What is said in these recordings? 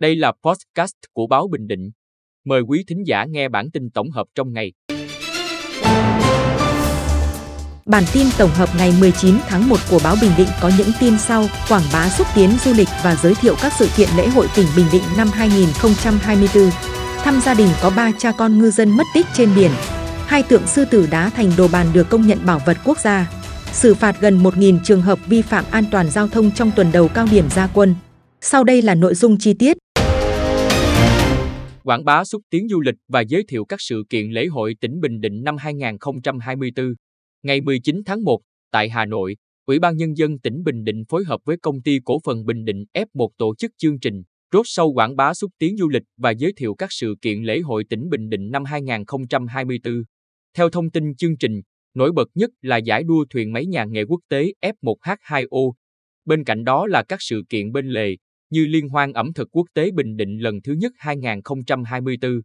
Đây là podcast của báo Bình Định. Mời quý thính giả nghe bản tin tổng hợp trong ngày. Bản tin tổng hợp ngày 19 tháng 1 của báo Bình Định có những tin sau: quảng bá xúc tiến du lịch và giới thiệu các sự kiện lễ hội tỉnh Bình Định năm 2024. Thăm gia đình có 3 cha con ngư dân mất tích trên biển. Hai tượng sư tử đá thành đồ bàn được công nhận bảo vật quốc gia. Xử phạt gần 1.000 trường hợp vi phạm an toàn giao thông trong tuần đầu cao điểm gia quân. Sau đây là nội dung chi tiết. Quảng bá xúc tiến du lịch và giới thiệu các sự kiện lễ hội tỉnh Bình Định năm 2024. Ngày 19 tháng 1, tại Hà Nội, Ủy ban Nhân dân tỉnh Bình Định phối hợp với công ty cổ phần Bình Định F1 tổ chức chương trình Rốt sâu quảng bá xúc tiến du lịch và giới thiệu các sự kiện lễ hội tỉnh Bình Định năm 2024. Theo thông tin chương trình, nổi bật nhất là giải đua thuyền máy nhà nghề quốc tế F1H2O. Bên cạnh đó là các sự kiện bên lề, như Liên hoan ẩm thực quốc tế Bình Định lần thứ nhất 2024.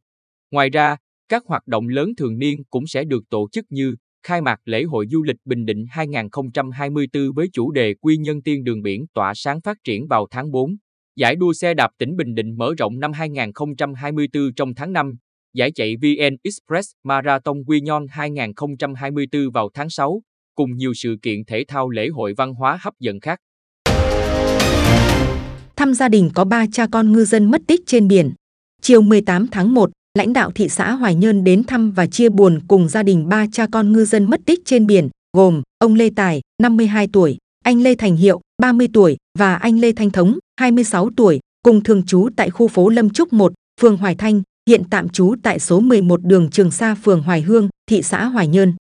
Ngoài ra, các hoạt động lớn thường niên cũng sẽ được tổ chức như khai mạc lễ hội du lịch Bình Định 2024 với chủ đề Quy nhân tiên đường biển tỏa sáng phát triển vào tháng 4. Giải đua xe đạp tỉnh Bình Định mở rộng năm 2024 trong tháng 5, giải chạy VN Express Marathon Quy Nhon 2024 vào tháng 6, cùng nhiều sự kiện thể thao lễ hội văn hóa hấp dẫn khác. Thăm gia đình có ba cha con ngư dân mất tích trên biển. Chiều 18 tháng 1, lãnh đạo thị xã Hoài Nhơn đến thăm và chia buồn cùng gia đình ba cha con ngư dân mất tích trên biển, gồm ông Lê Tài, 52 tuổi, anh Lê Thành Hiệu, 30 tuổi và anh Lê Thanh Thống, 26 tuổi, cùng thường trú tại khu phố Lâm Trúc 1, phường Hoài Thanh, hiện tạm trú tại số 11 đường Trường Sa phường Hoài Hương, thị xã Hoài Nhơn.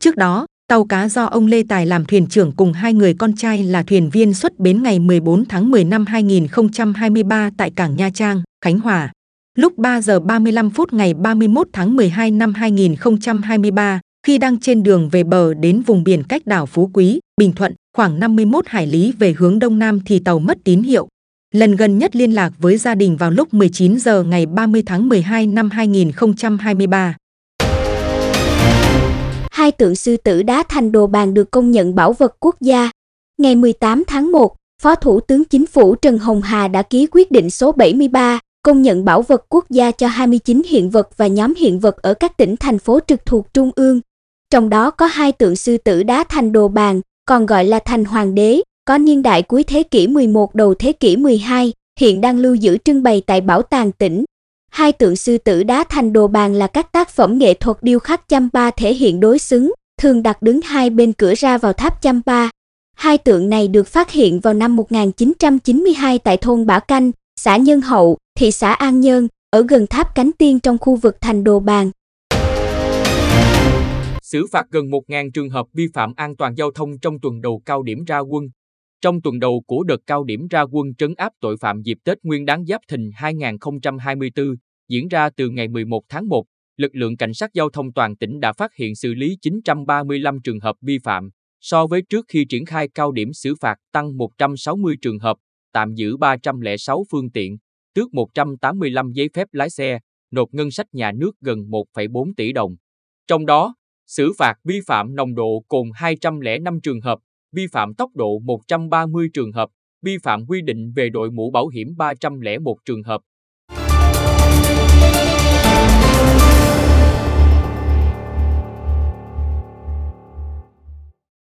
Trước đó, tàu cá do ông Lê Tài làm thuyền trưởng cùng hai người con trai là thuyền viên xuất bến ngày 14 tháng 10 năm 2023 tại cảng Nha Trang, Khánh Hòa. Lúc 3 giờ 35 phút ngày 31 tháng 12 năm 2023, khi đang trên đường về bờ đến vùng biển cách đảo Phú Quý, Bình Thuận, khoảng 51 hải lý về hướng đông nam thì tàu mất tín hiệu. Lần gần nhất liên lạc với gia đình vào lúc 19 giờ ngày 30 tháng 12 năm 2023. Hai tượng sư tử đá thành đồ bàn được công nhận bảo vật quốc gia. Ngày 18 tháng 1, Phó Thủ tướng Chính phủ Trần Hồng Hà đã ký quyết định số 73, công nhận bảo vật quốc gia cho 29 hiện vật và nhóm hiện vật ở các tỉnh thành phố trực thuộc Trung ương. Trong đó có hai tượng sư tử đá thành đồ bàn, còn gọi là thành hoàng đế, có niên đại cuối thế kỷ 11 đầu thế kỷ 12, hiện đang lưu giữ trưng bày tại bảo tàng tỉnh. Hai tượng sư tử đá thành đồ bàn là các tác phẩm nghệ thuật điêu khắc Champa thể hiện đối xứng, thường đặt đứng hai bên cửa ra vào tháp Champa. Hai tượng này được phát hiện vào năm 1992 tại thôn Bả Canh, xã Nhân Hậu, thị xã An Nhơn, ở gần tháp Cánh Tiên trong khu vực thành Đồ Bàn. Xử phạt gần 1.000 trường hợp vi phạm an toàn giao thông trong tuần đầu cao điểm ra quân. Trong tuần đầu của đợt cao điểm ra quân trấn áp tội phạm dịp Tết Nguyên đán Giáp Thìn 2024, diễn ra từ ngày 11 tháng 1, lực lượng cảnh sát giao thông toàn tỉnh đã phát hiện xử lý 935 trường hợp vi phạm, so với trước khi triển khai cao điểm xử phạt tăng 160 trường hợp, tạm giữ 306 phương tiện, tước 185 giấy phép lái xe, nộp ngân sách nhà nước gần 1,4 tỷ đồng. Trong đó, xử phạt vi phạm nồng độ cồn 205 trường hợp, vi phạm tốc độ 130 trường hợp, vi phạm quy định về đội mũ bảo hiểm 301 trường hợp,